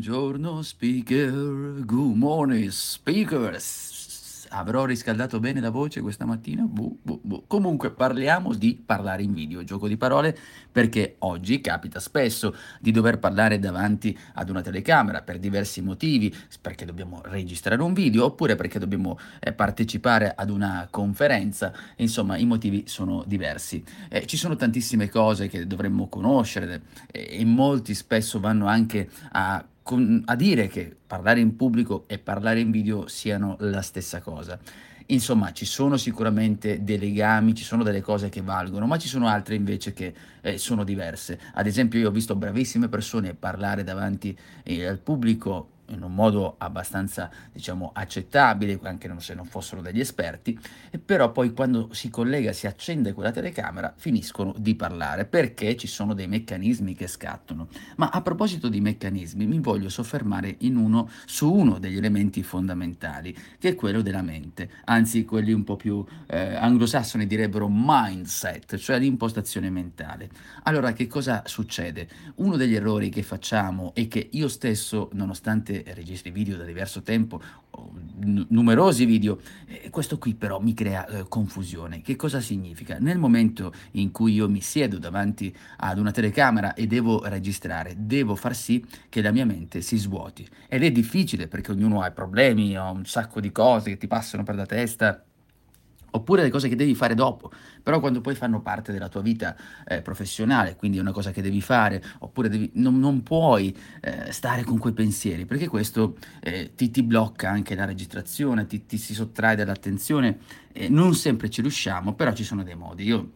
Buongiorno speaker, good morning speakers. Avrò riscaldato bene la voce questa mattina? Buh, buh, buh. Comunque parliamo di parlare in video, gioco di parole, perché oggi capita spesso di dover parlare davanti ad una telecamera per diversi motivi, perché dobbiamo registrare un video oppure perché dobbiamo eh, partecipare ad una conferenza, insomma i motivi sono diversi. Eh, ci sono tantissime cose che dovremmo conoscere eh, e molti spesso vanno anche a con, a dire che parlare in pubblico e parlare in video siano la stessa cosa. Insomma, ci sono sicuramente dei legami, ci sono delle cose che valgono, ma ci sono altre invece che eh, sono diverse. Ad esempio, io ho visto bravissime persone parlare davanti eh, al pubblico in un modo abbastanza, diciamo, accettabile, anche se non fossero degli esperti, però poi quando si collega, si accende quella telecamera, finiscono di parlare, perché ci sono dei meccanismi che scattano. Ma a proposito di meccanismi, mi voglio soffermare uno, su uno degli elementi fondamentali, che è quello della mente, anzi quelli un po' più eh, anglosassoni direbbero mindset, cioè l'impostazione mentale. Allora, che cosa succede? Uno degli errori che facciamo e che io stesso, nonostante registri video da diverso tempo, n- numerosi video, eh, questo qui però mi crea eh, confusione. Che cosa significa? Nel momento in cui io mi siedo davanti ad una telecamera e devo registrare, devo far sì che la mia mente si svuoti. Ed è difficile perché ognuno ha problemi, ha un sacco di cose che ti passano per la testa oppure le cose che devi fare dopo, però quando poi fanno parte della tua vita eh, professionale, quindi è una cosa che devi fare, oppure devi, non, non, puoi eh, stare con quei pensieri, perché questo eh, ti, ti, blocca anche la registrazione, ti, ti si sottrae dall'attenzione, non sempre ci riusciamo, però ci sono dei modi. Io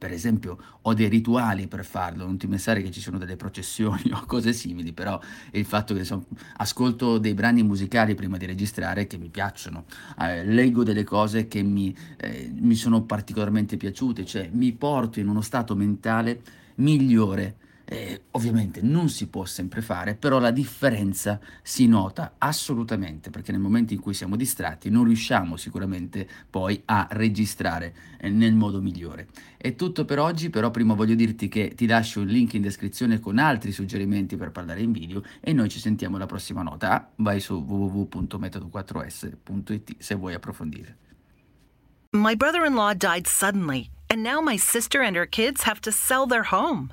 per esempio ho dei rituali per farlo, non ti pensare che ci sono delle processioni o cose simili, però il fatto che insomma, ascolto dei brani musicali prima di registrare che mi piacciono, eh, leggo delle cose che mi, eh, mi sono particolarmente piaciute, cioè mi porto in uno stato mentale migliore eh, ovviamente non si può sempre fare, però la differenza si nota assolutamente, perché nel momento in cui siamo distratti non riusciamo sicuramente poi a registrare eh, nel modo migliore. È tutto per oggi, però prima voglio dirti che ti lascio il link in descrizione con altri suggerimenti per parlare in video e noi ci sentiamo alla prossima nota. Ah, vai su www.metodo4s.it se vuoi approfondire. My brother-in-law died suddenly, and now my sister and her kids have to sell their home.